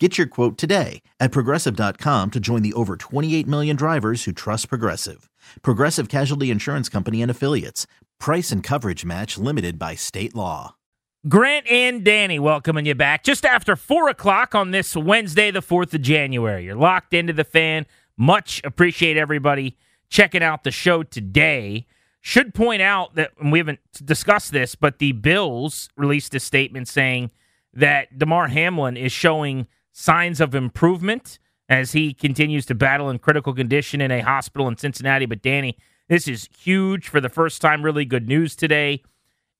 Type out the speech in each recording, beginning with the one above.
Get your quote today at progressive.com to join the over 28 million drivers who trust Progressive. Progressive Casualty Insurance Company and Affiliates. Price and coverage match limited by state law. Grant and Danny welcoming you back just after 4 o'clock on this Wednesday, the 4th of January. You're locked into the fan. Much appreciate everybody checking out the show today. Should point out that we haven't discussed this, but the Bills released a statement saying that Damar Hamlin is showing signs of improvement as he continues to battle in critical condition in a hospital in Cincinnati. But Danny, this is huge for the first time. Really good news today.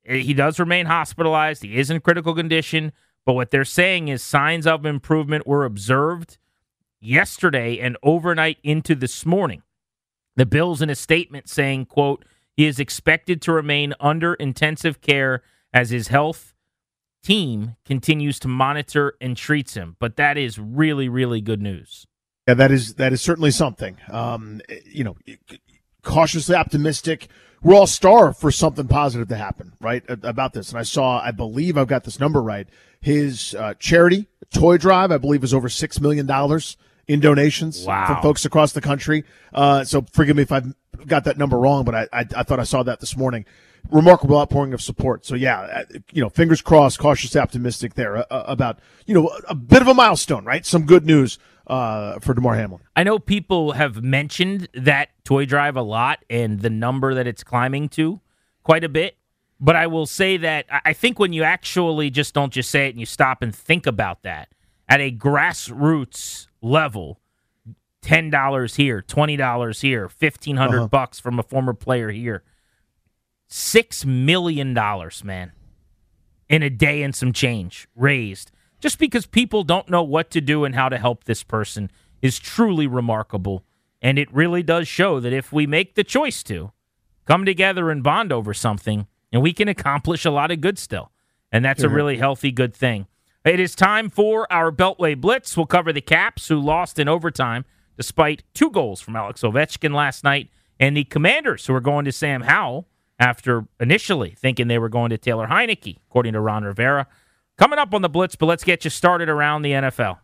Eh, he does remain hospitalized. He is in critical condition. But what they're saying is signs of improvement were observed yesterday and overnight into this morning. The Bills in a statement saying, quote, he is expected to remain under intensive care as his health team continues to monitor and treats him. But that is really, really good news. Yeah, that is that is certainly something. Um, you know, cautiously optimistic. We're all starved for something positive to happen, right? About this, and I saw, I believe I've got this number right. His uh, charity toy drive, I believe, is over six million dollars in donations wow. from folks across the country. Uh, so forgive me if I've got that number wrong, but I, I, I thought I saw that this morning remarkable outpouring of support. So yeah, uh, you know, fingers crossed, cautiously optimistic there uh, uh, about you know a bit of a milestone, right? Some good news uh, for Damar Hamlin. I know people have mentioned that toy drive a lot and the number that it's climbing to quite a bit. But I will say that I think when you actually just don't just say it and you stop and think about that at a grassroots level, ten dollars here, twenty dollars here, fifteen hundred uh-huh. bucks from a former player here Six million dollars, man, in a day and some change raised just because people don't know what to do and how to help this person is truly remarkable. And it really does show that if we make the choice to come together and bond over something, and we can accomplish a lot of good still. And that's mm-hmm. a really healthy, good thing. It is time for our Beltway Blitz. We'll cover the Caps, who lost in overtime despite two goals from Alex Ovechkin last night, and the Commanders, who are going to Sam Howell after initially thinking they were going to Taylor Heinicke, according to Ron Rivera. Coming up on the Blitz, but let's get you started around the NFL.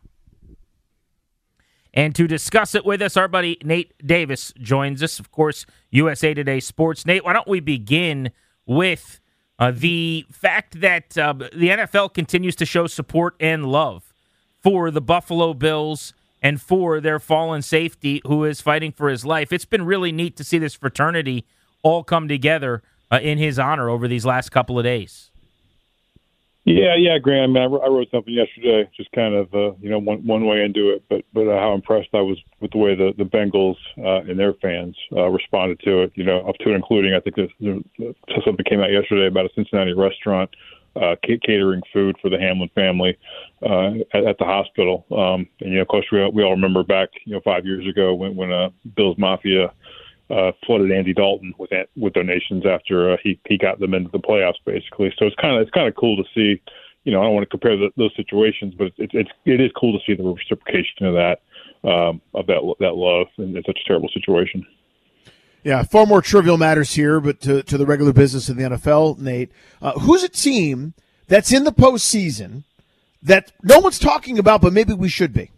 And to discuss it with us, our buddy Nate Davis joins us, of course, USA Today Sports. Nate, why don't we begin with uh, the fact that uh, the NFL continues to show support and love for the Buffalo Bills and for their fallen safety who is fighting for his life. It's been really neat to see this fraternity all come together uh, in his honor over these last couple of days. Yeah, yeah, Graham. I, mean, I wrote something yesterday, just kind of uh, you know one one way into it, but but uh, how impressed I was with the way the the Bengals uh, and their fans uh, responded to it. You know, up to and including I think this, something came out yesterday about a Cincinnati restaurant uh, catering food for the Hamlin family uh, at, at the hospital. Um, and you know, of course, we we all remember back you know five years ago when when uh, Bills Mafia uh, flooded Andy Dalton with with donations after uh, he he got them into the playoffs, basically. So it's kind of it's kind of cool to see. You know, I don't want to compare the, those situations, but it's it's it is cool to see the reciprocation of that um, of that that love in, in such a terrible situation. Yeah, far more trivial matters here, but to, to the regular business of the NFL, Nate. Uh, who's a team that's in the postseason that no one's talking about, but maybe we should be?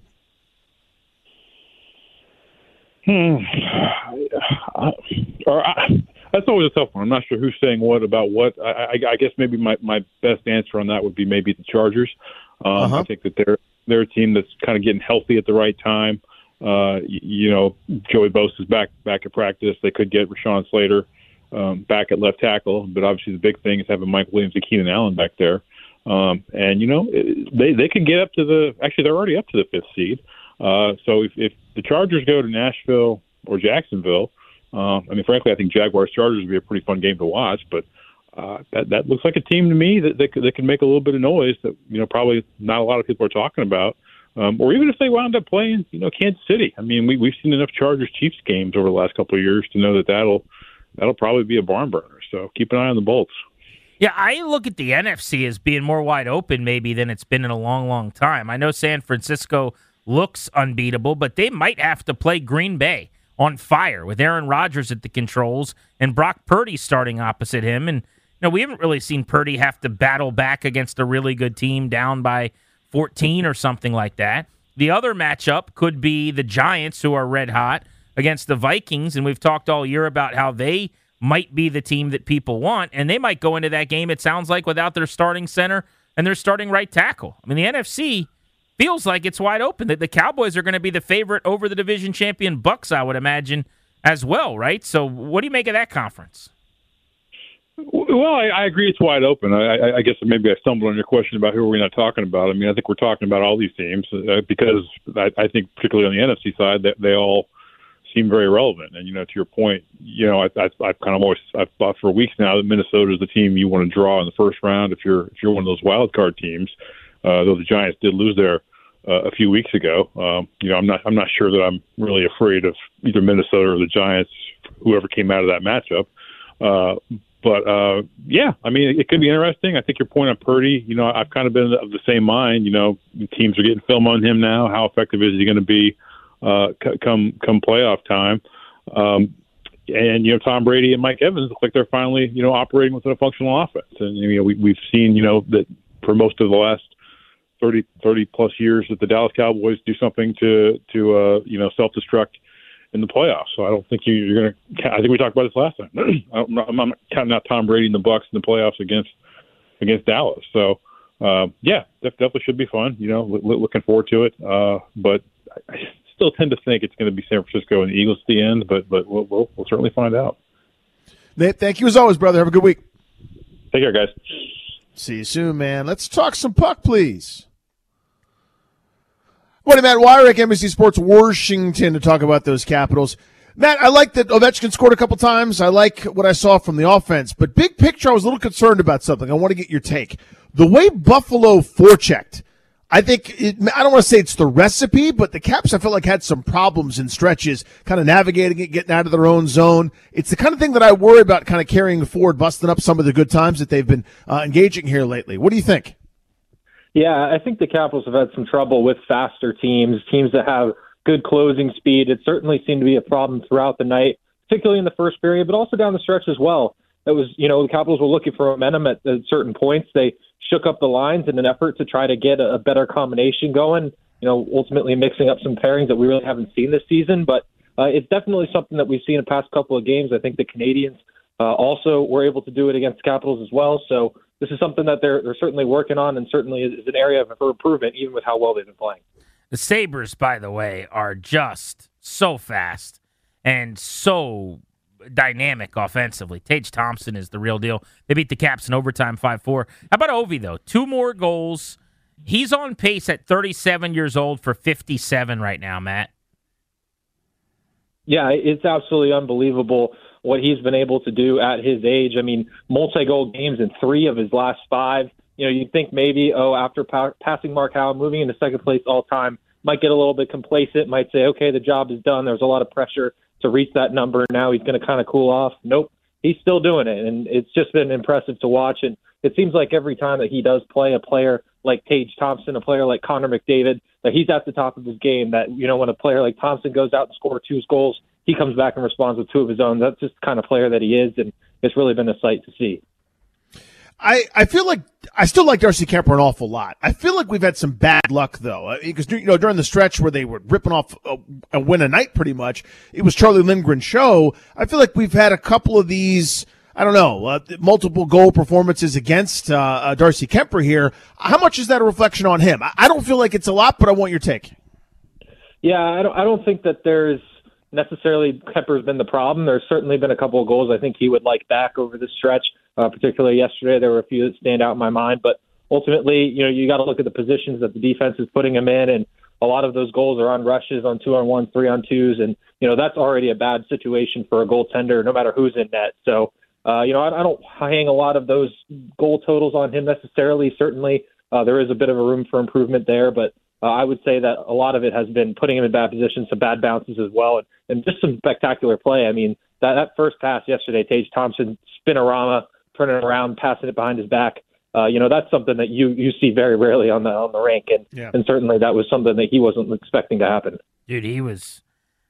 Hmm. Or I, that's always a tough one. I'm not sure who's saying what about what. I, I, I guess maybe my, my best answer on that would be maybe the Chargers. Um, uh-huh. I think that they're they're a team that's kind of getting healthy at the right time. Uh, you, you know, Joey Bosa is back back at practice. They could get Rashawn Slater um, back at left tackle, but obviously the big thing is having Mike Williams and Keenan Allen back there. Um, and you know, they they could get up to the actually they're already up to the fifth seed. Uh, so if, if the Chargers go to Nashville or Jacksonville, uh, I mean, frankly, I think Jaguars Chargers would be a pretty fun game to watch. But uh, that that looks like a team to me that that, that can make a little bit of noise that you know probably not a lot of people are talking about. Um, or even if they wound up playing, you know, Kansas City. I mean, we, we've seen enough Chargers Chiefs games over the last couple of years to know that that'll that'll probably be a barn burner. So keep an eye on the Bolts. Yeah, I look at the NFC as being more wide open maybe than it's been in a long, long time. I know San Francisco looks unbeatable, but they might have to play Green Bay on fire with Aaron Rodgers at the controls and Brock Purdy starting opposite him. And you know, we haven't really seen Purdy have to battle back against a really good team down by 14 or something like that. The other matchup could be the Giants, who are red hot, against the Vikings. And we've talked all year about how they might be the team that people want. And they might go into that game, it sounds like, without their starting center and their starting right tackle. I mean, the NFC feels like it's wide open. That the Cowboys are going to be the favorite over the division champion Bucs, I would imagine, as well, right? So, what do you make of that conference? Well, I, I agree it's wide open. I, I guess maybe I stumbled on your question about who are we not talking about. I mean, I think we're talking about all these teams uh, because I, I think, particularly on the NFC side, that they all seem very relevant. And you know, to your point, you know, I, I, I've kind of always I've thought for weeks now that Minnesota is the team you want to draw in the first round if you're if you're one of those wild card teams. Uh, though the Giants did lose their uh, a few weeks ago. Um, you know, I'm not I'm not sure that I'm really afraid of either Minnesota or the Giants, whoever came out of that matchup. Uh, but uh, yeah, I mean, it could be interesting. I think your point on Purdy, you know, I've kind of been of the same mind. You know, teams are getting film on him now. How effective is he going to be uh, come come playoff time? Um, and you know, Tom Brady and Mike Evans look like they're finally you know operating within a functional offense. And you know, we, we've seen you know that for most of the last 30, 30 plus years that the Dallas Cowboys do something to to uh, you know self destruct in the playoffs. So I don't think you, are going to. I think we talked about this last time. I'm, I'm not counting out Tom Brady and the Bucs in the playoffs against against Dallas. So uh, yeah, that definitely should be fun. You know, looking forward to it. Uh, but I still tend to think it's going to be San Francisco and the Eagles at the end. But but we'll, we'll, we'll certainly find out. Nate, thank you as always, brother. Have a good week. Take care, guys. See you soon, man. Let's talk some puck, please. What Matt Weyrich, NBC Sports Washington, to talk about those Capitals. Matt, I like that Ovechkin scored a couple times. I like what I saw from the offense, but big picture, I was a little concerned about something. I want to get your take. The way Buffalo forechecked, I think it, I don't want to say it's the recipe, but the Caps I feel like had some problems in stretches, kind of navigating it, getting out of their own zone. It's the kind of thing that I worry about, kind of carrying forward, busting up some of the good times that they've been uh, engaging here lately. What do you think? Yeah, I think the Capitals have had some trouble with faster teams, teams that have good closing speed. It certainly seemed to be a problem throughout the night, particularly in the first period, but also down the stretch as well. It was, you know, the Capitals were looking for momentum at, at certain points. They shook up the lines in an effort to try to get a, a better combination going. You know, ultimately mixing up some pairings that we really haven't seen this season, but uh, it's definitely something that we've seen in the past couple of games. I think the Canadiens uh, also were able to do it against the Capitals as well. So this is something that they're they're certainly working on, and certainly is an area for improvement, even with how well they've been playing. The Sabres, by the way, are just so fast and so dynamic offensively. Tage Thompson is the real deal. They beat the Caps in overtime 5 4. How about Ovi, though? Two more goals. He's on pace at 37 years old for 57 right now, Matt. Yeah, it's absolutely unbelievable what he's been able to do at his age. I mean, multi-goal games in three of his last five. You know, you'd think maybe, oh, after pa- passing Mark Howe, moving into second place all time, might get a little bit complacent, might say, okay, the job is done. There's a lot of pressure to reach that number. Now he's going to kind of cool off. Nope, he's still doing it, and it's just been impressive to watch. And it seems like every time that he does play a player like Tage Thompson, a player like Connor McDavid, that he's at the top of his game. That you know, when a player like Thompson goes out and scores two goals, he comes back and responds with two of his own. That's just the kind of player that he is, and it's really been a sight to see. I, I feel like I still like Darcy Kuemper an awful lot. I feel like we've had some bad luck though, because you know during the stretch where they were ripping off a, a, win a night pretty much, it was Charlie Lindgren's show. I feel like we've had a couple of these. I don't know, uh, multiple goal performances against uh, uh, Darcy Kuemper here. How much is that a reflection on him? I, I don't feel like it's a lot, but I want your take. Yeah, I don't. I don't think that there's necessarily Kuemper's been the problem. There's certainly been a couple of goals I think he would like back over the stretch. Uh, particularly yesterday, there were a few that stand out in my mind. But ultimately, you know, you got to look at the positions that the defense is putting him in, and a lot of those goals are on rushes, on two on ones, three on twos, and you know that's already a bad situation for a goaltender, no matter who's in net. So, uh, you know, I, I don't hang a lot of those goal totals on him necessarily. Certainly, uh, there is a bit of a room for improvement there, but uh, I would say that a lot of it has been putting him in bad positions, some bad bounces as well, and, and just some spectacular play. I mean, that, that first pass yesterday, Tage Thompson, spinorama, turning around, passing it behind his back. Uh, you know, that's something that you you see very rarely on the on the rink, and yeah. and certainly that was something that he wasn't expecting to happen. Dude, he was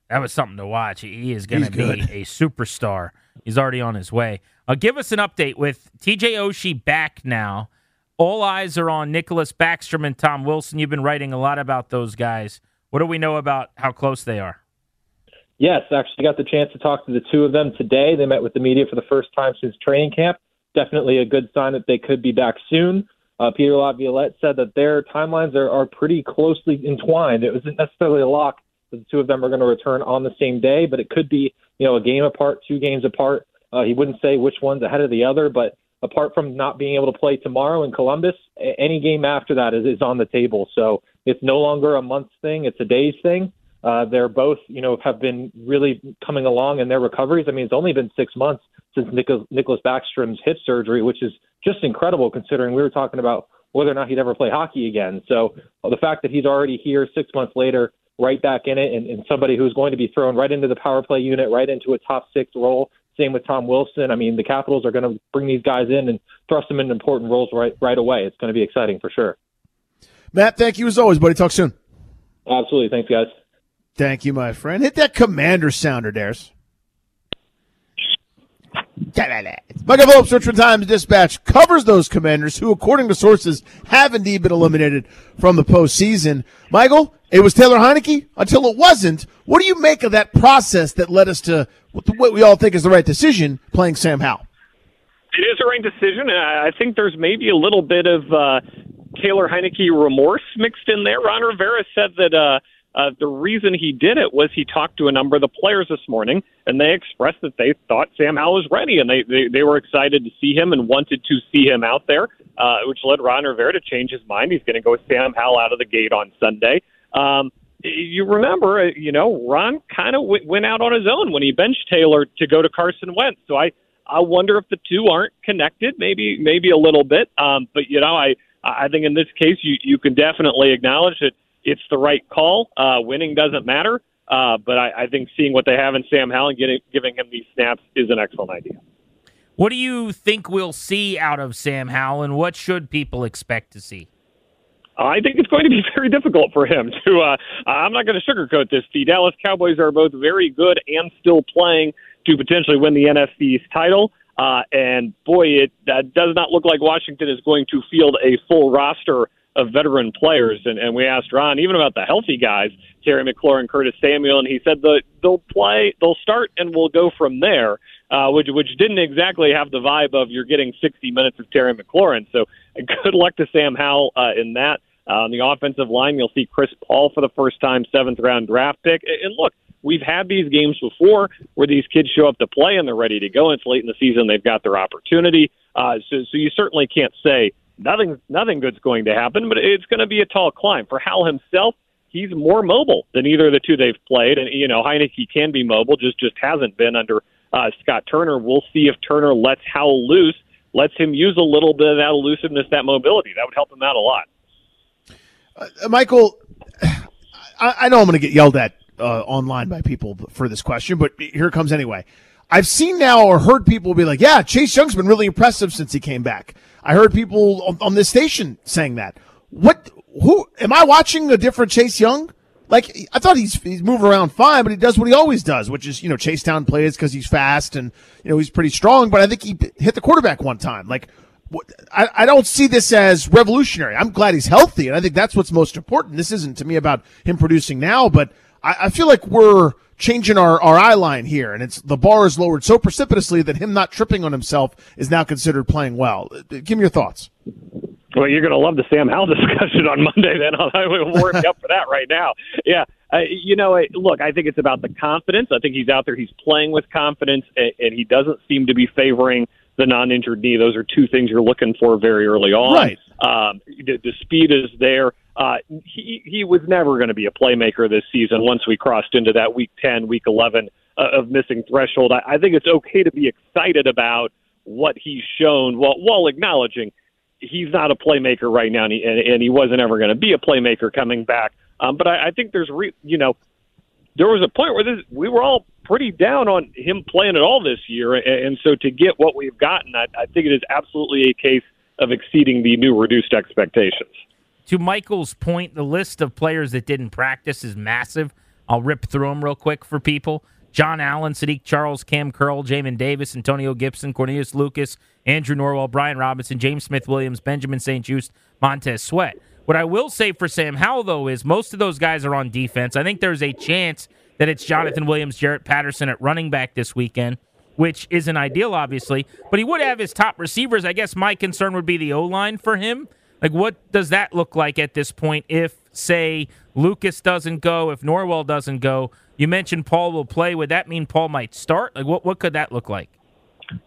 that was something to watch. He is going to be a superstar. He's already on his way. Uh, give us an update with TJ Oshie back now. All eyes are on Nicholas Backstrom and Tom Wilson. You've been writing a lot about those guys. What do we know about how close they are? Yes, actually got the chance to talk to the two of them today. They met with the media for the first time since training camp definitely a good sign that they could be back soon. Uh, Peter Laviolette said that their timelines are, are pretty closely entwined. It wasn't necessarily a lock that the two of them are going to return on the same day, but it could be, you know, a game apart, two games apart. Uh, he wouldn't say which one's ahead of the other, but apart from not being able to play tomorrow in Columbus, any game after that is, is on the table. So it's no longer a month thing; it's a days thing. Uh, they're both, you know, have been really coming along in their recoveries. I mean, it's only been six months since Nicholas, Nicholas Backstrom's hip surgery, which is just incredible considering we were talking about whether or not he'd ever play hockey again. So uh, the fact that he's already here six months later, right back in it, and, and somebody who's going to be thrown right into the power play unit, right into a top six role. Same with Tom Wilson. I mean, the Capitals are going to bring these guys in and thrust them into important roles right right away. It's going to be exciting for sure. Matt, thank you as always, buddy. Talk soon. Absolutely. Thanks, guys. Thank you, my friend. Hit that commander sounder, Dares. Michael Phillips, Richmond Times Dispatch covers those commanders who, according to sources, have indeed been eliminated from the postseason. Michael, it was Taylor Heinicke until it wasn't. What do you make of that process that led us to what we all think is the right decision, playing Sam Howell? It is the right decision. I think there's maybe a little bit of uh, Taylor Heinicke remorse mixed in there. Ron Rivera said that. Uh, uh, the reason he did it was he talked to a number of the players this morning, and they expressed that they thought Sam Howell was ready, and they, they, they were excited to see him and wanted to see him out there, uh, which led Ron Rivera to change his mind. He's going to go with Sam Howell out of the gate on Sunday. Um, you remember, uh, you know, Ron kind of w- went out on his own when he benched Taylor to go to Carson Wentz. So I, I wonder if the two aren't connected, maybe, maybe a little bit. Um, but you know, I, I think in this case, you, you can definitely acknowledge that it's the right call. Uh, winning doesn't matter, uh, but I, I think seeing what they have in Sam Howell and getting, giving him these snaps is an excellent idea. What do you think we'll see out of Sam Howell, and what should people expect to see? I think it's going to be very difficult for him to. Uh, I'm not going to sugarcoat this. The Dallas Cowboys are both very good and still playing to potentially win the NFC's title. Uh, and boy, it uh, does not look like Washington is going to field a full roster of veteran players. And, and we asked Ron even about the healthy guys, Terry McLaurin, Curtis Samuel, and he said that they'll play, they'll start, and we'll go from there. Uh, which which didn't exactly have the vibe of you're getting 60 minutes of Terry McLaurin. So good luck to Sam Howell uh, in that. Uh, on the offensive line, you'll see Chris Paul for the first time, seventh round draft pick. And look, we've had these games before where these kids show up to play and they're ready to go. And it's late in the season; they've got their opportunity. Uh, so, so you certainly can't say nothing nothing good's going to happen, but it's going to be a tall climb for Howell himself. He's more mobile than either of the two they've played, and you know Heinicke can be mobile, just just hasn't been under uh, Scott Turner. We'll see if Turner lets Howell loose, lets him use a little bit of that elusiveness, that mobility. That would help him out a lot. Uh, Michael, I, I, know I'm going to get yelled at uh, online by people for this question, but here comes anyway. I've seen now or heard people be like, "Yeah, Chase Young's been really impressive since he came back." I heard people on, on this station saying that. What? Who am I watching? A different Chase Young? like I thought he's he's moving around fine, but he does what he always does, which is you know chase down plays because he's fast and you know he's pretty strong. But I think he hit the quarterback one time. Like I, I don't see this as revolutionary. I'm glad he's healthy, and I think that's what's most important. This isn't to me about him producing now, but I, I feel like we're changing our, our eye line here, and it's the bar is lowered so precipitously that him not tripping on himself is now considered playing well. Give me your thoughts. Well, you're going to love the Sam Howell discussion on Monday. Then I'll warm you up for that right now. Yeah, uh, you know, look, I think it's about the confidence. I think he's out there. He's playing with confidence, and, and he doesn't seem to be favoring the non-injured knee. Those are two things you're looking for very early on. Right. Um, the, the speed is there. Uh, he he was never going to be a playmaker this season. Once we crossed into that week ten, week eleven uh, of missing threshold, I, I think it's okay to be excited about what he's shown, while while acknowledging he's not a playmaker right now, and he, and, and he wasn't ever going to be a playmaker coming back. Um, but I, I think there's, re, you know, there was a point where this, we were all pretty down on him playing at all this year, and, and so to get what we've gotten, I, I think it is absolutely a case of exceeding the new reduced expectations. To Michael's point, the list of players that didn't practice is massive. I'll rip through them real quick for people. John Allen, Saahdiq Charles, Cam Curl, Jamin Davis, Antonio Gibson, Cornelius Lucas, Andrew Norwell, Brian Robinson, James Smith Williams, Benjamin St. Juste, Montez Sweat. What I will say for Sam Howell, though, is most of those guys are on defense. I think there's a chance that it's Jonathan Williams, Jaret Patterson at running back this weekend, which isn't ideal, obviously, but he would have his top receivers. I guess my concern would be the O line for him. Like, what does that look like at this point if, say, Lucas doesn't go, if Norwell doesn't go? You mentioned Paul will play. Would that mean Paul might start? Like, what, what could that look like?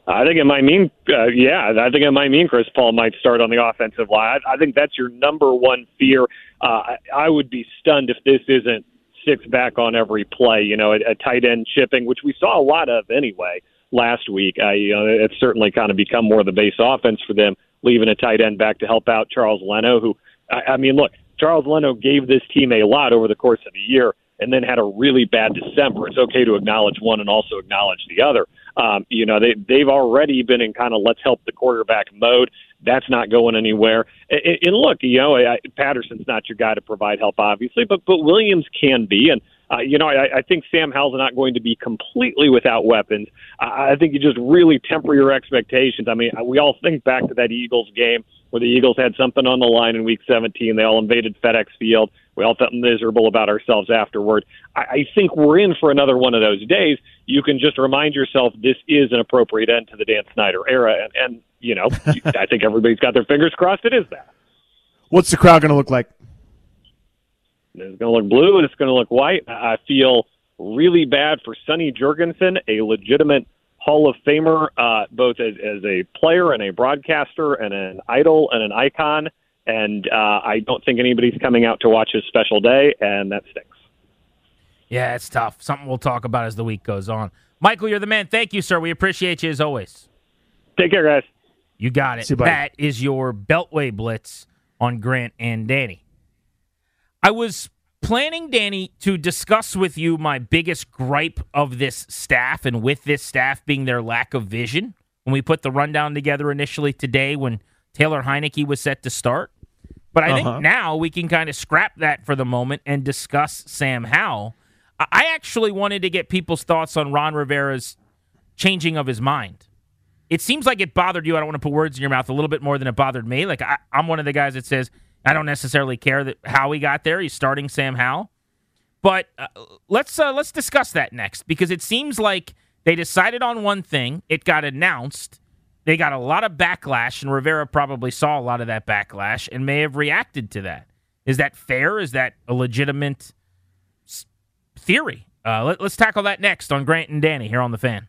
I think it might mean, uh, yeah, I think it might mean Chris Paul might start on the offensive line. I, I think that's your number one fear. Uh, I, I would be stunned if this isn't six back on every play. You know, a, a tight end chipping, which we saw a lot of anyway last week. I, you know, it's certainly kind of become more of the base offense for them, leaving a tight end back to help out Charles Leno. Who, I, I mean, look, Charles Leno gave this team a lot over the course of the year and then had a really bad December. It's okay to acknowledge one and also acknowledge the other. Um, you know, they they've already been in kind of let's help the quarterback mode. That's not going anywhere. And, and look, you know, I, Patterson's not your guy to provide help, obviously, but but Williams can be. And uh, you know, I, I think Sam Howell's not going to be completely without weapons. I, I think you just really temper your expectations. I mean, we all think back to that Eagles game where the Eagles had something on the line in Week 17. They all invaded FedEx Field. We all felt miserable about ourselves afterward. I, I think we're in for another one of those days. You can just remind yourself this is an appropriate end to the Dan Snyder era, and, and you know, I think everybody's got their fingers crossed. It is that. What's the crowd going to look like? It's going to look blue and it's going to look white. I feel really bad for Sonny Jurgensen, a legitimate Hall of Famer, uh, both as, as a player and a broadcaster and an idol and an icon. And uh, I don't think anybody's coming out to watch his special day, and that stinks. Yeah, it's tough. Something we'll talk about as the week goes on. Michael, you're the man. Thank you, sir. We appreciate you as always. Take care, guys. You got it. You, that is your Beltway Blitz on Grant and Danny. I was planning, Danny, to discuss with you my biggest gripe of this staff and with this staff being their lack of vision. When we put the rundown together initially today, when Taylor Heinicke was set to start. But I uh-huh. think now we can kind of scrap that for the moment and discuss Sam Howell. I actually wanted to get people's thoughts on Ron Rivera's changing of his mind. It seems like it bothered you. I don't want to put words in your mouth a little bit more than it bothered me. Like I, am one of the guys that says I don't necessarily care that how he got there. He's starting Sam Howell, but uh, let's uh, let's discuss that next because it seems like they decided on one thing. It got announced. They got a lot of backlash, and Rivera probably saw a lot of that backlash and may have reacted to that. Is that fair? Is that a legitimate theory? Uh, let, let's tackle that next on Grant and Danny here on the Fan.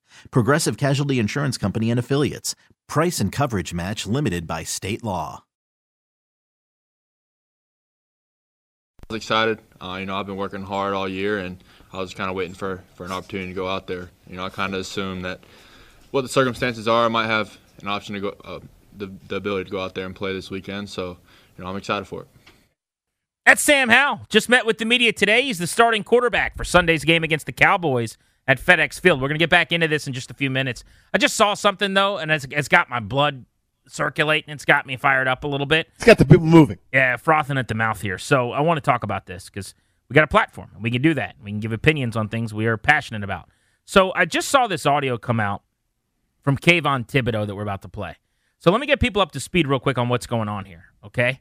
Progressive Casualty Insurance Company and Affiliates. Price and coverage match limited by state law. I was excited. Uh, you know, I've been working hard all year, and I was kind of waiting for, for an opportunity to go out there. You know, I kind of assumed that what the circumstances are, I might have an option to go, uh, the, the ability to go out there and play this weekend. So, you know, I'm excited for it. That's Sam Howell. Just met with the media today. He's the starting quarterback for Sunday's game against the Cowboys at FedEx Field. We're going to get back into this in just a few minutes. I just saw something, though, and it's, it's got my blood circulating. It's got me fired up a little bit. It's got the people moving. Yeah, frothing at the mouth here. So I want to talk about this because we got a platform and we can do that. We can give opinions on things we are passionate about. So I just saw this audio come out from Kayvon Thibodeaux that we're about to play. So let me get people up to speed real quick on what's going on here, okay?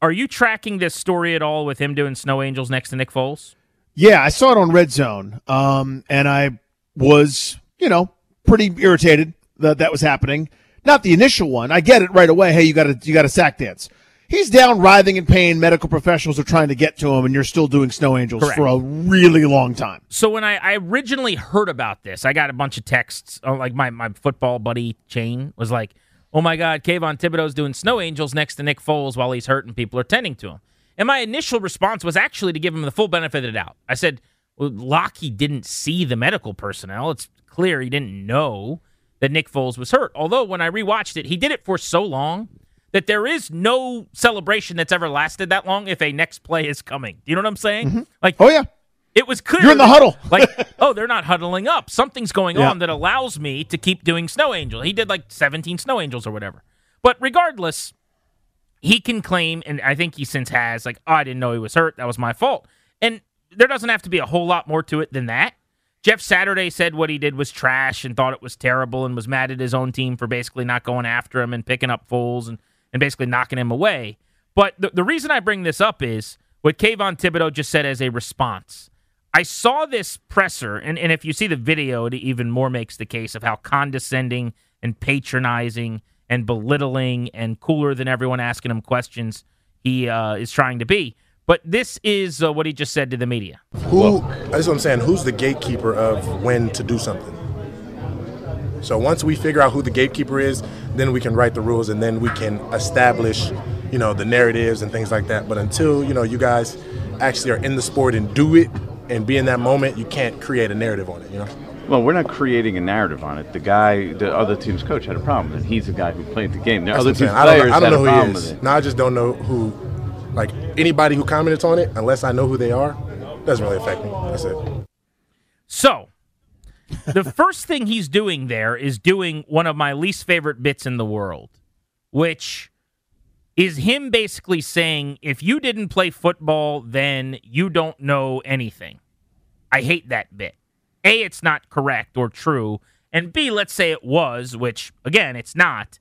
Are you tracking this story at all with him doing Snow Angels next to Nick Foles? Yeah, I saw it on Red Zone, um, and I was, you know, pretty irritated that that was happening. Not the initial one. I get it right away. Hey, you got to you got a sack dance. He's down, writhing in pain. Medical professionals are trying to get to him, and you're still doing snow angels Correct. for a really long time. So when I, I originally heard about this, I got a bunch of texts. uh, Like my, my football buddy Chain was like, "Oh my God, Kayvon Thibodeaux's doing snow angels next to Nick Foles while he's hurt and people are tending to him." And my initial response was actually to give him the full benefit of the doubt. I said, well, Lockie didn't see the medical personnel. It's clear he didn't know that Nick Foles was hurt. Although when I rewatched it, he did it for so long that there is no celebration that's ever lasted that long if a next play is coming. You know what I'm saying? Mm-hmm. Like, Oh yeah, it was clear. You're in the huddle. like, oh, they're not huddling up. Something's going Yeah. on that allows me to keep doing Snow Angel. He did like 17 Snow Angels or whatever. But regardless, he can claim, and I think he since has, like, oh, I didn't know he was hurt. That was my fault. And there doesn't have to be a whole lot more to it than that. Jeff Saturday said what he did was trash and thought it was terrible and was mad at his own team for basically not going after him and picking up Foles and, and basically knocking him away. But the, the reason I bring this up is what Kayvon Thibodeaux just said as a response. I saw this presser, and, and if you see the video, it even more makes the case of how condescending and patronizing and belittling and cooler than everyone asking him questions he uh, is trying to be. But this is uh, what he just said to the media. Who? That's what I'm saying. Who's the gatekeeper of when to do something? So once we figure out who the gatekeeper is, then we can write the rules and then we can establish, you know, the narratives and things like that. But until you know you guys actually are in the sport and do it and be in that moment, you can't create a narrative on it. You know. Well, we're not creating a narrative on it. The guy, the other team's coach had a problem with it. He's the guy who played the game. The That's other what I'm. I don't, players know, I don't had know a who problem he with is. it. No, I just don't know who. Like anybody who comments on it, unless I know who they are, doesn't really affect me. That's it. So, the first thing he's doing there is doing one of my least favorite bits in the world, which is him basically saying, if you didn't play football, then you don't know anything. I hate that bit. A, it's not correct or true. And B, let's say it was, which, again, it's not.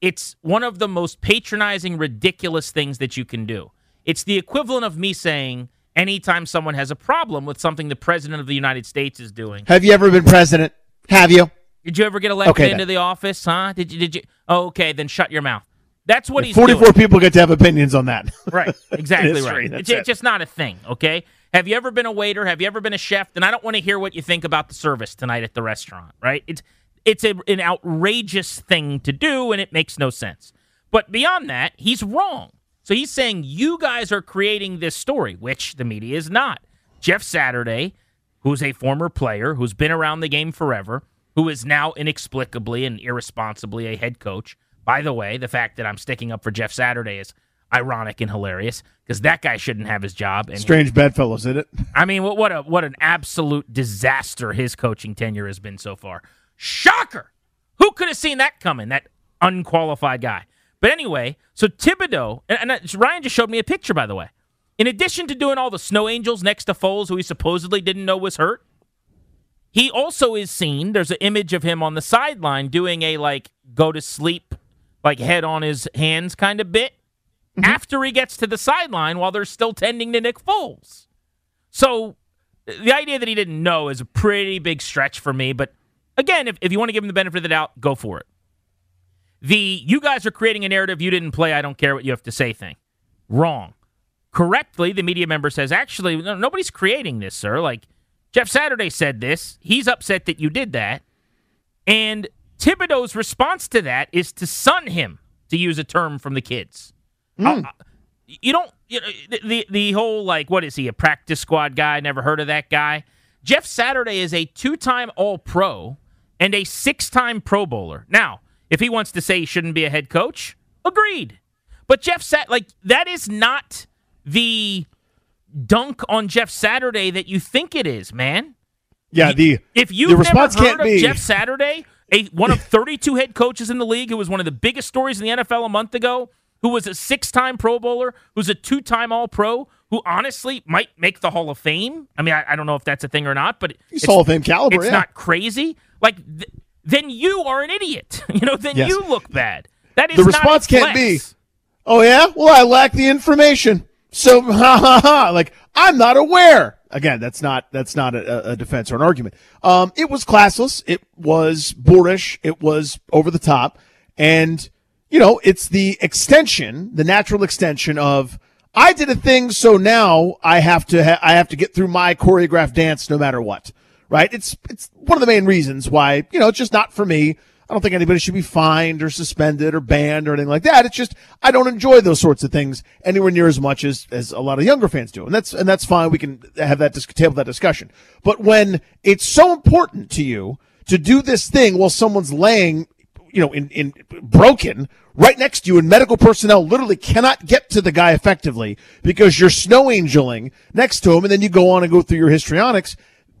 It's one of the most patronizing, ridiculous things that you can do. It's the equivalent of me saying, anytime someone has a problem with something the president of the United States is doing, Have you ever been president? Have you? did you ever get elected Okay, into then. the office? Huh? Did you? Did you? Oh, okay, then shut your mouth. That's what he's Forty-four doing. people get to have opinions on that. Right, exactly right. It's, it. it's just not a thing, okay? Have you ever been a waiter? Have you ever been a chef? Then I don't want to hear what you think about the service tonight at the restaurant, right? It's it's a, an outrageous thing to do, and it makes no sense. But beyond that, he's wrong. So he's saying you guys are creating this story, which the media is not. Jeff Saturday, who's a former player, who's been around the game forever, who is now inexplicably and irresponsibly a head coach. By the way, the fact that I'm sticking up for Jeff Saturday is ironic and hilarious because that guy shouldn't have his job. And Strange bedfellows, isn't it? I mean, what what a what an absolute disaster his coaching tenure has been so far. Shocker! Who could have seen that coming? That unqualified guy. But anyway, so Thibodeaux and, and Ryan just showed me a picture, by the way. In addition to doing all the snow angels next to Foles, who he supposedly didn't know was hurt, he also is seen. There's an image of him on the sideline doing a like go to sleep, like head on his hands kind of bit Mm-hmm. after he gets to the sideline while they're still tending to Nick Foles. So the idea that he didn't know is a pretty big stretch for me. But again, if, if you want to give him the benefit of the doubt, go for it. The you guys are creating a narrative you didn't play, I don't care what you have to say thing. Wrong. Correctly, the media member says, actually, no, nobody's creating this, sir. Like, Jeff Saturday said this. He's upset that you did that. And Thibodeaux's response to that is to son him, to use a term from the kids. Uh, you don't you know, the, the the whole like what is he a practice squad guy? Never heard of that guy. Jeff Saturday is a two-time All-Pro and a six-time Pro Bowler. Now, if he wants to say he shouldn't be a head coach, agreed. But Jeff Sat like that is not the dunk on Jeff Saturday that you think it is, man. Yeah, the If the you've never heard can't of be Jeff Saturday, a one of 32 head coaches in the league, who was one of the biggest stories in the NFL a month ago, who was a six-time Pro Bowler, who's a two-time All-Pro, who honestly might make the Hall of Fame. I mean, I, I don't know if that's a thing or not, but He's it's- Hall of Fame caliber, It's yeah. not crazy. Like th- then you are an idiot. You know, then Yes. you look bad. That is the not a response can't be, "Oh yeah, well I lack the information." So ha ha ha, like I'm not aware. Again, that's not that's not a, a defense or an argument. Um, it was classless. It was boorish. It was over the top, and you know, it's the extension, the natural extension of I did a thing, so now I have to ha- I have to get through my choreographed dance no matter what. Right? It's it's one of the main reasons why you know it's just not for me. I don't think anybody should be fined or suspended or banned or anything like that. It's just I don't enjoy those sorts of things anywhere near as much as as a lot of younger fans do, and that's and that's fine. We can have that dis- table that discussion. But when it's so important to you to do this thing while someone's laying you know, in, in broken right next to you and medical personnel literally cannot get to the guy effectively because you're snow angeling next to him. And then you go on and go through your histrionics.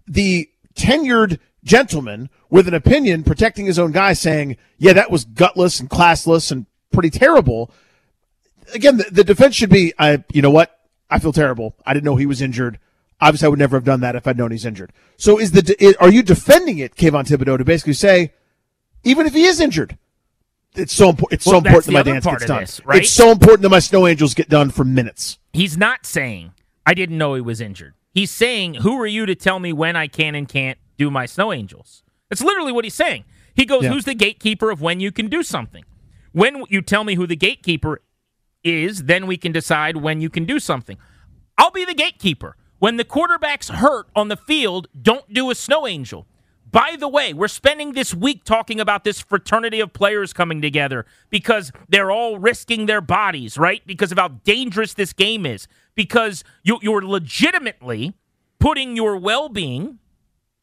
The tenured gentleman with an opinion protecting his own guy saying, yeah, that was gutless and classless and pretty terrible. Again, the, the defense should be, I, you know what? I feel terrible. I didn't know he was injured. Obviously, I would never have done that if I'd known he's injured. So is the, are you defending it, Kayvon Thibodeaux, to basically say, even if he is injured, it's so important. It's Well, so important that my dance gets done. this, right? It's so important that my snow angels get done for minutes. He's not saying I didn't know he was injured. He's saying, "Who are you to tell me when I can and can't do my snow angels?" That's literally what he's saying. He goes, Yeah. "Who's the gatekeeper of when you can do something? When you tell me who the gatekeeper is, then we can decide when you can do something. I'll be the gatekeeper. When the quarterback's hurt on the field, don't do a snow angel. By the way, we're spending this week talking about this fraternity of players coming together because they're all risking their bodies, right? Because of how dangerous this game is. Because you, you're legitimately putting your well being,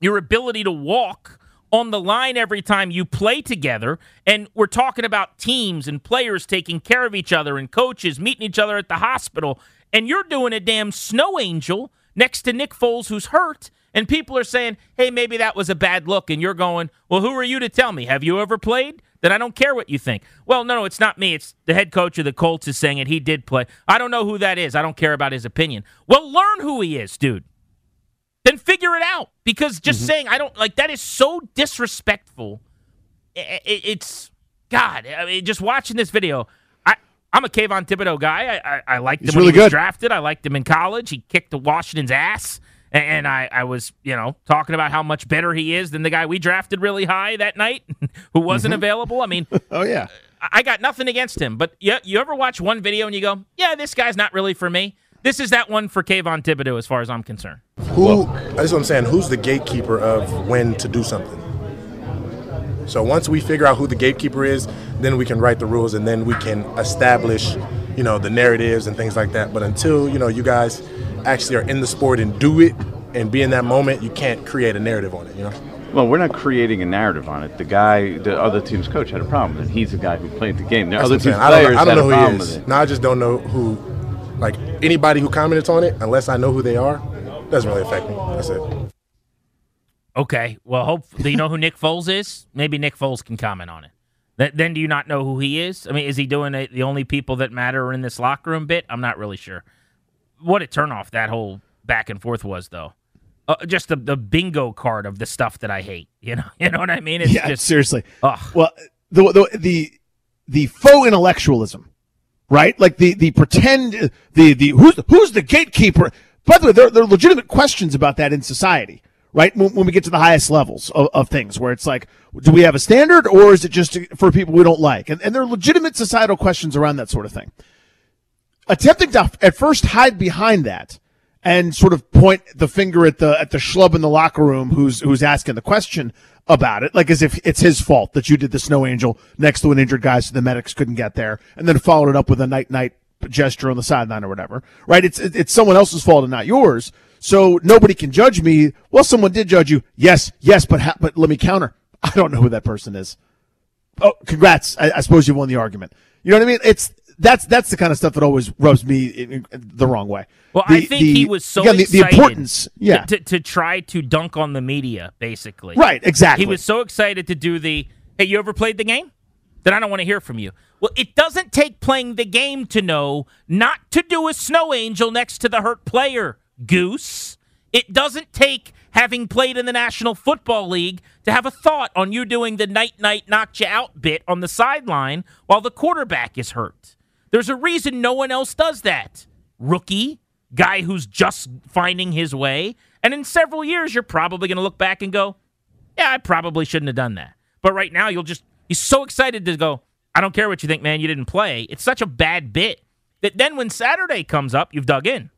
your ability to walk on the line every time you play together. And we're talking about teams and players taking care of each other and coaches meeting each other at the hospital. And you're doing a damn snow angel next to Nick Foles, who's hurt. And people are saying, hey, maybe that was a bad look. And you're going, well, who are you to tell me? Have you ever played? Then I don't care what you think. Well, no, no, it's not me. It's the head coach of the Colts is saying it. He did play. I don't know who that is. I don't care about his opinion. Well, learn who he is, dude then figure it out because just mm-hmm. saying I don't like that is so disrespectful. It's God. I mean, just watching this video, I I'm a Kayvon Thibodeaux guy. I I, I liked him He's when really he was good. drafted. I liked him in college. He kicked the Washington's ass. A- And I, I was, you know, talking about how much better he is than the guy we drafted really high that night, who wasn't mm-hmm. available. I mean, Oh yeah. I I got nothing against him, but you, you ever watch one video and you go, yeah, this guy's not really for me? This is that one for Kayvon Thibodeaux, as far as I'm concerned. Who? That's what I'm saying. Who's the gatekeeper of when to do something? So once we figure out who the gatekeeper is, then we can write the rules and then we can establish, you know, the narratives and things like that. But until you know you guys actually are in the sport and do it and be in that moment, you can't create a narrative on it. You know. Well, we're not creating a narrative on it. The guy, the other team's coach had a problem, and he's the guy who played the game. The That's other what I'm. I don't, players know- I don't had know a who problem he with is. it. No, I just don't know who. Like anybody who comments on it, unless I know who they are, doesn't really affect me. That's it. Okay. Well, hope do you know who Nick Foles is? Maybe Nick Foles can comment on it. Th- then do you not know who he is? I mean, is he doing it, the only people that matter are in this locker room bit? I'm not really sure. What a turnoff that whole back and forth was, though. Uh, just the, the bingo card of the stuff that I hate. You know, you know what I mean? It's yeah, just seriously. Ugh. Well, the, the the the faux intellectualism, right? Like the the pretend the the who's who's the gatekeeper. By the way, there, there are legitimate questions about that in society, right? When, when we get to the highest levels of, of things, where it's like, do we have a standard, or is it just for people we don't like? And and there are legitimate societal questions around that sort of thing. Attempting to at first hide behind that and sort of point the finger at the at the schlub in the locker room who's who's asking the question about it, like as if it's his fault that you did the snow angel next to an injured guy so the medics couldn't get there, and then followed it up with a night night gesture on the sideline or whatever. Right? It's it's someone else's fault and not yours. So nobody can judge me. Well, someone did judge you. Yes, yes, but ha- but let me counter. I don't know who that person is. Oh, congrats! I, I suppose you won the argument. You know what I mean? It's that's that's the kind of stuff that always rubs me in, in the wrong way. Well, The- I think the- he was so again, the, the excited importance. Yeah, to, to, to try to dunk on the media, basically. Right, exactly. He was so excited to do the, hey, you ever played the game? Then I don't want to hear from you. Well, it doesn't take playing the game to know not to do a snow angel next to the hurt player, goose. It doesn't take having played in the National Football League to have a thought on you doing the night night knocked you out bit on the sideline while the quarterback is hurt. There's a reason no one else does that. Rookie, guy who's just finding his way. And in several years, you're probably going to look back and go, yeah, I probably shouldn't have done that. But right now, you'll just, he's so excited to go, I don't care what you think, man, you didn't play. It's such a bad bit that then when Saturday comes up, you've dug in.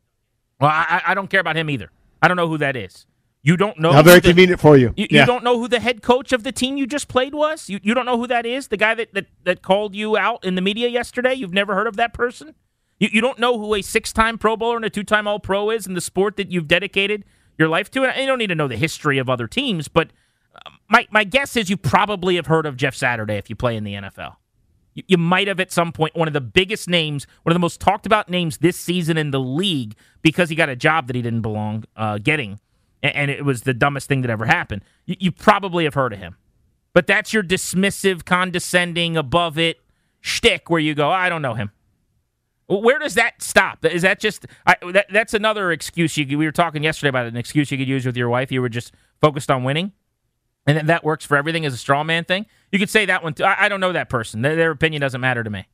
Well, I, I don't care about him either. I don't know who that is. You don't know. How very who the- convenient for you. You, Yeah. you don't know who the head coach of the team you just played was. You, you don't know who that is. The guy that, that that called you out in the media yesterday. You've never heard of that person. You, you don't know who a six-time Pro Bowler and a two-time All-Pro is in the sport that you've dedicated your life to. And you don't need to know the history of other teams, but uh, my my guess is you probably have heard of Jeff Saturday if you play in the NFL. You, you might have at some point one of the biggest names, one of the most talked about names this season in the league because he got a job that he didn't belong uh, getting, and it was the dumbest thing that ever happened. You, you probably have heard of him, but that's your dismissive, condescending, above it shtick where you go, I don't know him. Where does that stop? Is that just I, that, that's another excuse you? We were talking yesterday about an excuse you could use with your wife. You were just focused on winning, and then that works for everything as a straw man thing. You could say that one. Too. I, I don't know that person. Their, their opinion doesn't matter to me.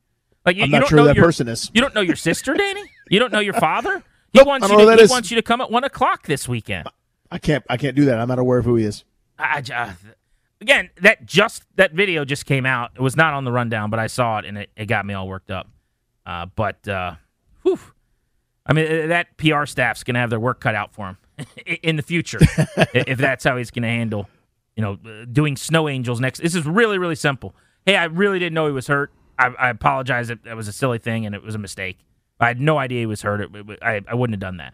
Like you, I'm you not don't sure know that your, person is. You don't know your sister, Danny. You don't know your father. He Nope, wants you. To, he wants you to come at one o'clock this weekend. I can't. I can't do that. I'm not aware of who he is. I, I- again, that just that video just came out. It was not on the rundown, but I saw it and it, it got me all worked up. Uh, but uh, whew, I mean, uh, that PR staff's gonna have their work cut out for him in the future if that's how he's gonna handle, you know, uh, doing snow angels next. This is really really simple. Hey, I really didn't know he was hurt. I, I apologize. It, it was a silly thing and it was a mistake. I had no idea he was hurt. It, it- I, I wouldn't have done that.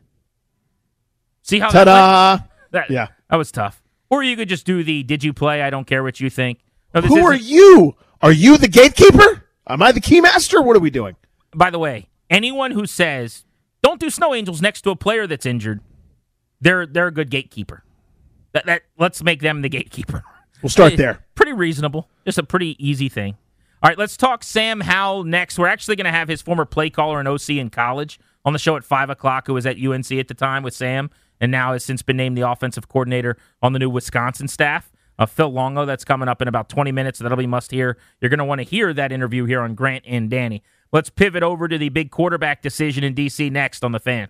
See how? Ta-da! That, Yeah. that was tough. Or you could just do the "Did you play? I don't care what you think." No, Who are you? Are you the gatekeeper? Am I the keymaster? What are we doing? By the way, anyone who says don't do snow angels next to a player that's injured, they're they're a good gatekeeper. That, that let's make them the gatekeeper. We'll start there. Pretty reasonable. Just a pretty easy thing. All right, let's talk Sam Howell next. We're actually going to have his former play caller and OC in college on the show at five o'clock, who was at UNC at the time with Sam, and now has since been named the offensive coordinator on the new Wisconsin staff. Uh, Phil Longo, that's coming up in about 20 minutes. That'll be must hear. You're going to want to hear that interview here on Grant and Danny. Let's pivot over to the big quarterback decision in D.C. next on the fan.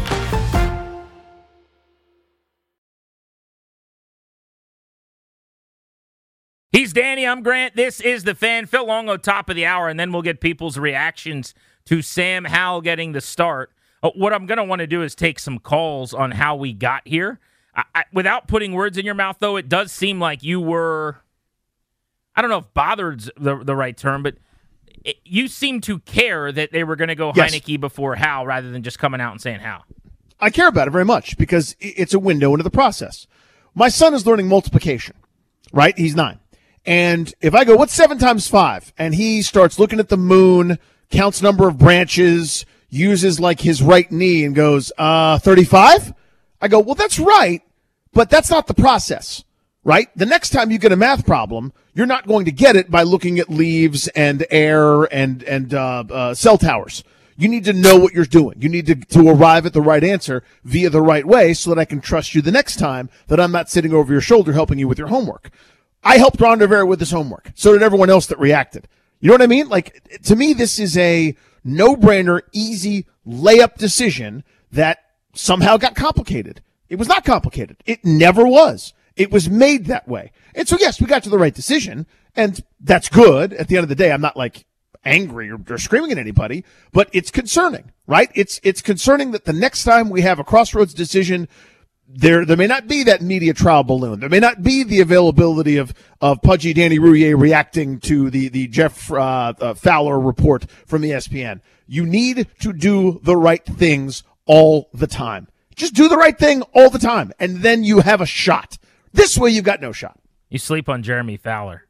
He's Danny. I'm Grant. This is the fan. Phil Longo, top of the hour, and then we'll get people's reactions to Sam Howell getting the start. Uh, what I'm going to want to do is take some calls on how we got here. I, I, without putting words in your mouth, though, it does seem like you were. I don't know if bothered's the, the right term, but it, you seem to care that they were going to go Yes. Heinicke before Howell rather than just coming out and saying Howell. I care about it very much because it's a window into the process. My son is learning multiplication, right? He's nine. And if I go, what's seven times five? And he starts looking at the moon, counts number of branches, uses like his right knee and goes, uh, 35? I go, well, that's right, but that's not the process, right? The next time you get a math problem, you're not going to get it by looking at leaves and air and, and, uh, uh, cell towers. You need to know what you're doing. You need to, to arrive at the right answer via the right way so that I can trust you the next time that I'm not sitting over your shoulder helping you with your homework. I helped Ron Rivera with his homework. So did everyone else that reacted. You know what I mean? Like, to me, this is a no-brainer, easy layup decision that somehow got complicated. It was not complicated. It never was. It was made that way. And so, yes, we got to the right decision, and that's good. At the end of the day, I'm not like angry or, or screaming at anybody, but it's concerning, right? It's it's concerning that the next time we have a crossroads decision, there there may not be that media trial balloon. There may not be the availability of of pudgy Danny Rouhier reacting to the the Jeff uh, uh, Fowler report from ESPN. You need to do the right things all the time. Just do the right thing all the time, and then you have a shot. This way, you've got no shot. You sleep on Jeremy Fowler.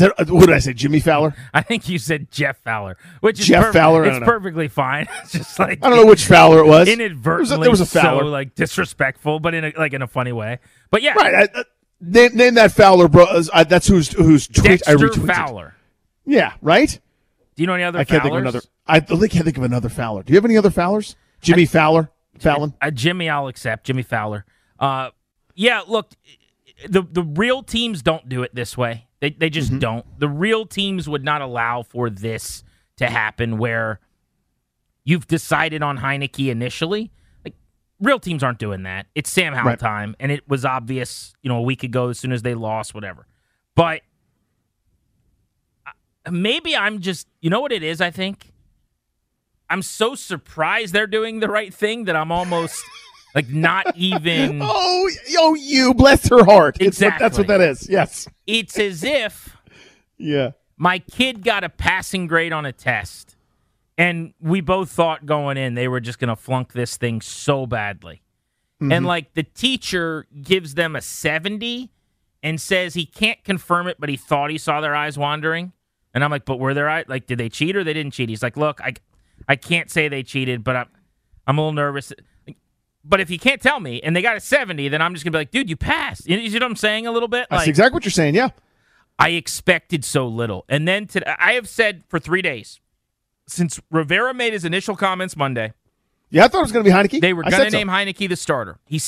Is that, uh, what did I say, Jimmy Fowler? I think you said Jeff Fowler, which is Jeff perf- Fowler? It's perfectly fine. It's just like I don't know which Fowler it was. Inadvertently, There was a- there was a Fowler. so like disrespectful, but in a, like in a funny way. But yeah, Right. I, I, name, name that Fowler, bro. uh, that's who's who's tweet I retweeted. Fowler. Yeah, right. Do you know any other? I can't Fowlers? think of another. I really can't think of another Fowler. Do you have any other Fowlers? Jimmy Fowler, Fallon. Uh, Jimmy, I'll accept Jimmy Fowler. Uh, yeah, look, the the real teams don't do it this way. They they just Mm-hmm. don't. The real teams would not allow for this to happen, where you've decided on Heinicke initially. Like real teams aren't doing that. It's Sam Howell Right. time, and it was obvious, you know, a week ago as soon as they lost, whatever. But uh, maybe I'm just, you know what it is. I think I'm so surprised they're doing the right thing that I'm almost like not even. Oh, oh, you bless her heart. It's what, that's what that is. Yes. It's as if Yeah. my kid got a passing grade on a test, and we both thought going in they were just going to flunk this thing so badly. Mm-hmm. And like the teacher gives them a 70 and says he can't confirm it, but he thought he saw their eyes wandering. And I'm like, but were their eyes like did they cheat or they didn't cheat? He's like, look, I I can't say they cheated, but I'm I'm a little nervous. But if you can't tell me and they got a 70, then I'm just gonna be like, dude, you passed. You see what I'm saying a little bit? That's Like, exactly what you're saying. Yeah. I expected so little. And then today, I have said for three days since Rivera made his initial comments Monday, Yeah, I thought it was going to be Heinicke. they were going to said so. name Heinicke the starter. He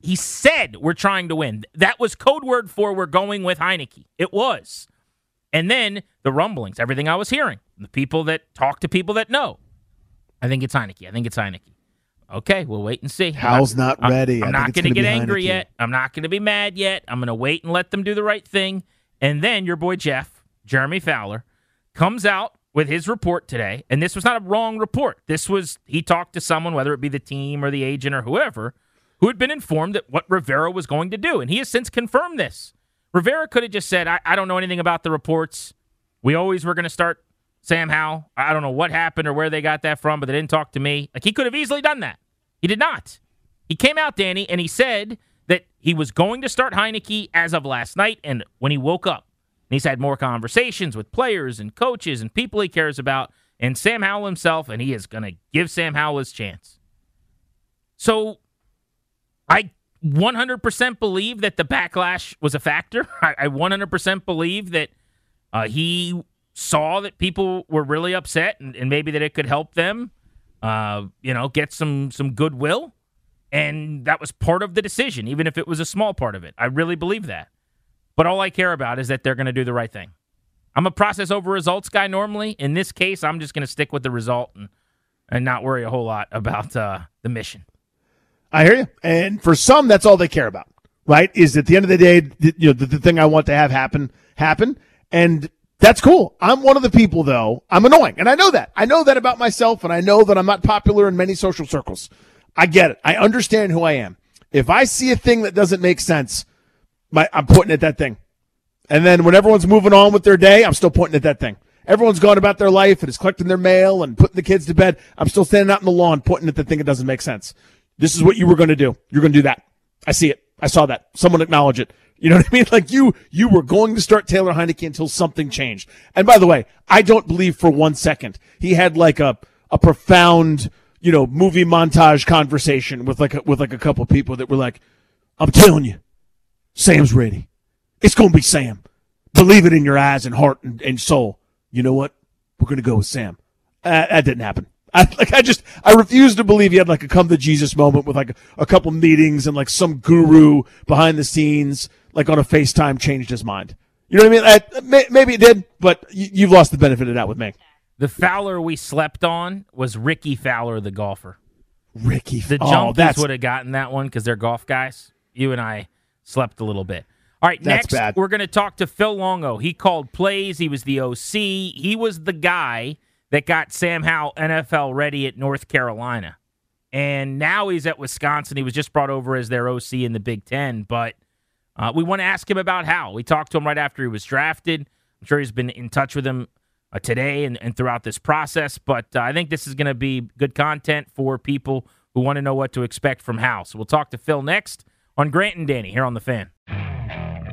he said we're trying to win. That was code word for we're going with Heinicke. It was. And then the rumblings, everything I was hearing, the people that talk to people that know. I think it's Heinicke. I think it's Heinicke. Okay, we'll wait and see. I'm Hal's not I'm- ready. I I'm not going to get angry yet. I'm not going to be mad yet. I'm going to wait and let them do the right thing. And then your boy Jeff, Jeremy Fowler, comes out with his report today. And this was not a wrong report. This was, he talked to someone, whether it be the team or the agent or whoever, who had been informed that what Rivera was going to do. And he has since confirmed this. Rivera could have just said, I, I don't know anything about the reports. We always were going to start Sam Howell. I don't know what happened or where they got that from, but they didn't talk to me. Like he could have easily done that. He did not. He came out, Danny, and he said that he was going to start Heinicke as of last night. And when he woke up, and he's had more conversations with players and coaches and people he cares about, and Sam Howell himself, and he is going to give Sam Howell his chance. So I 100% believe that the backlash was a factor. I, I 100% believe that uh, he saw that people were really upset and, and maybe that it could help them, uh, you know, get some some goodwill. And that was part of the decision, even if it was a small part of it. I really believe that. But all I care about is that they're going to do the right thing. I'm a process over results guy normally. In this case, I'm just going to stick with the result and, and not worry a whole lot about uh, the mission. I hear you. And for some, that's all they care about, right? Is at the end of the day, you know, the, the thing I want to have happen, happen. And that's cool. I'm one of the people, though. I'm annoying. And I know that. I know that about myself. And I know that I'm not popular in many social circles. I get it. I understand who I am. If I see a thing that doesn't make sense, my, I'm pointing at that thing. And then when everyone's moving on with their day, I'm still pointing at that thing. Everyone's gone about their life and is collecting their mail and putting the kids to bed. I'm still standing out in the lawn pointing at the thing that doesn't make sense. This is what you were going to do. You're going to do that. I see it. I saw that. Someone acknowledge it. You know what I mean? Like you, you were going to start Taylor Heinicke until something changed. And by the way, I don't believe for one second he had like a, a profound, you know, movie montage conversation with like a, with like a couple people that were like, I'm telling you, Sam's ready. It's going to be Sam. Believe it in your eyes and heart and, and soul. You know what? We're going to go with Sam. Uh, that didn't happen. I like I just I refuse to believe he had like a come to Jesus moment with like a, a couple meetings and like some guru behind the scenes like on a FaceTime changed his mind. You know what I mean? I, may, maybe it did, but you, you've lost the benefit of that with me. The Fowler we slept on was Rickie Fowler, the golfer. Ricky, The oh, Junkies would have gotten that one because they're golf guys. You and I slept a little bit. All right, next bad. we're going to talk to Phil Longo. He called plays. He was the OC. He was the guy that got Sam Howell NFL ready at North Carolina. And now he's at Wisconsin. He was just brought over as their OC in the Big Ten. But uh, we want to ask him about Howell. We talked to him right after he was drafted. I'm sure he's been in touch with him uh, today and, and throughout this process. But uh, I think this is going to be good content for people who want to know what to expect from Howell. So we'll talk to Phil next on Grant and Danny here on The Fan.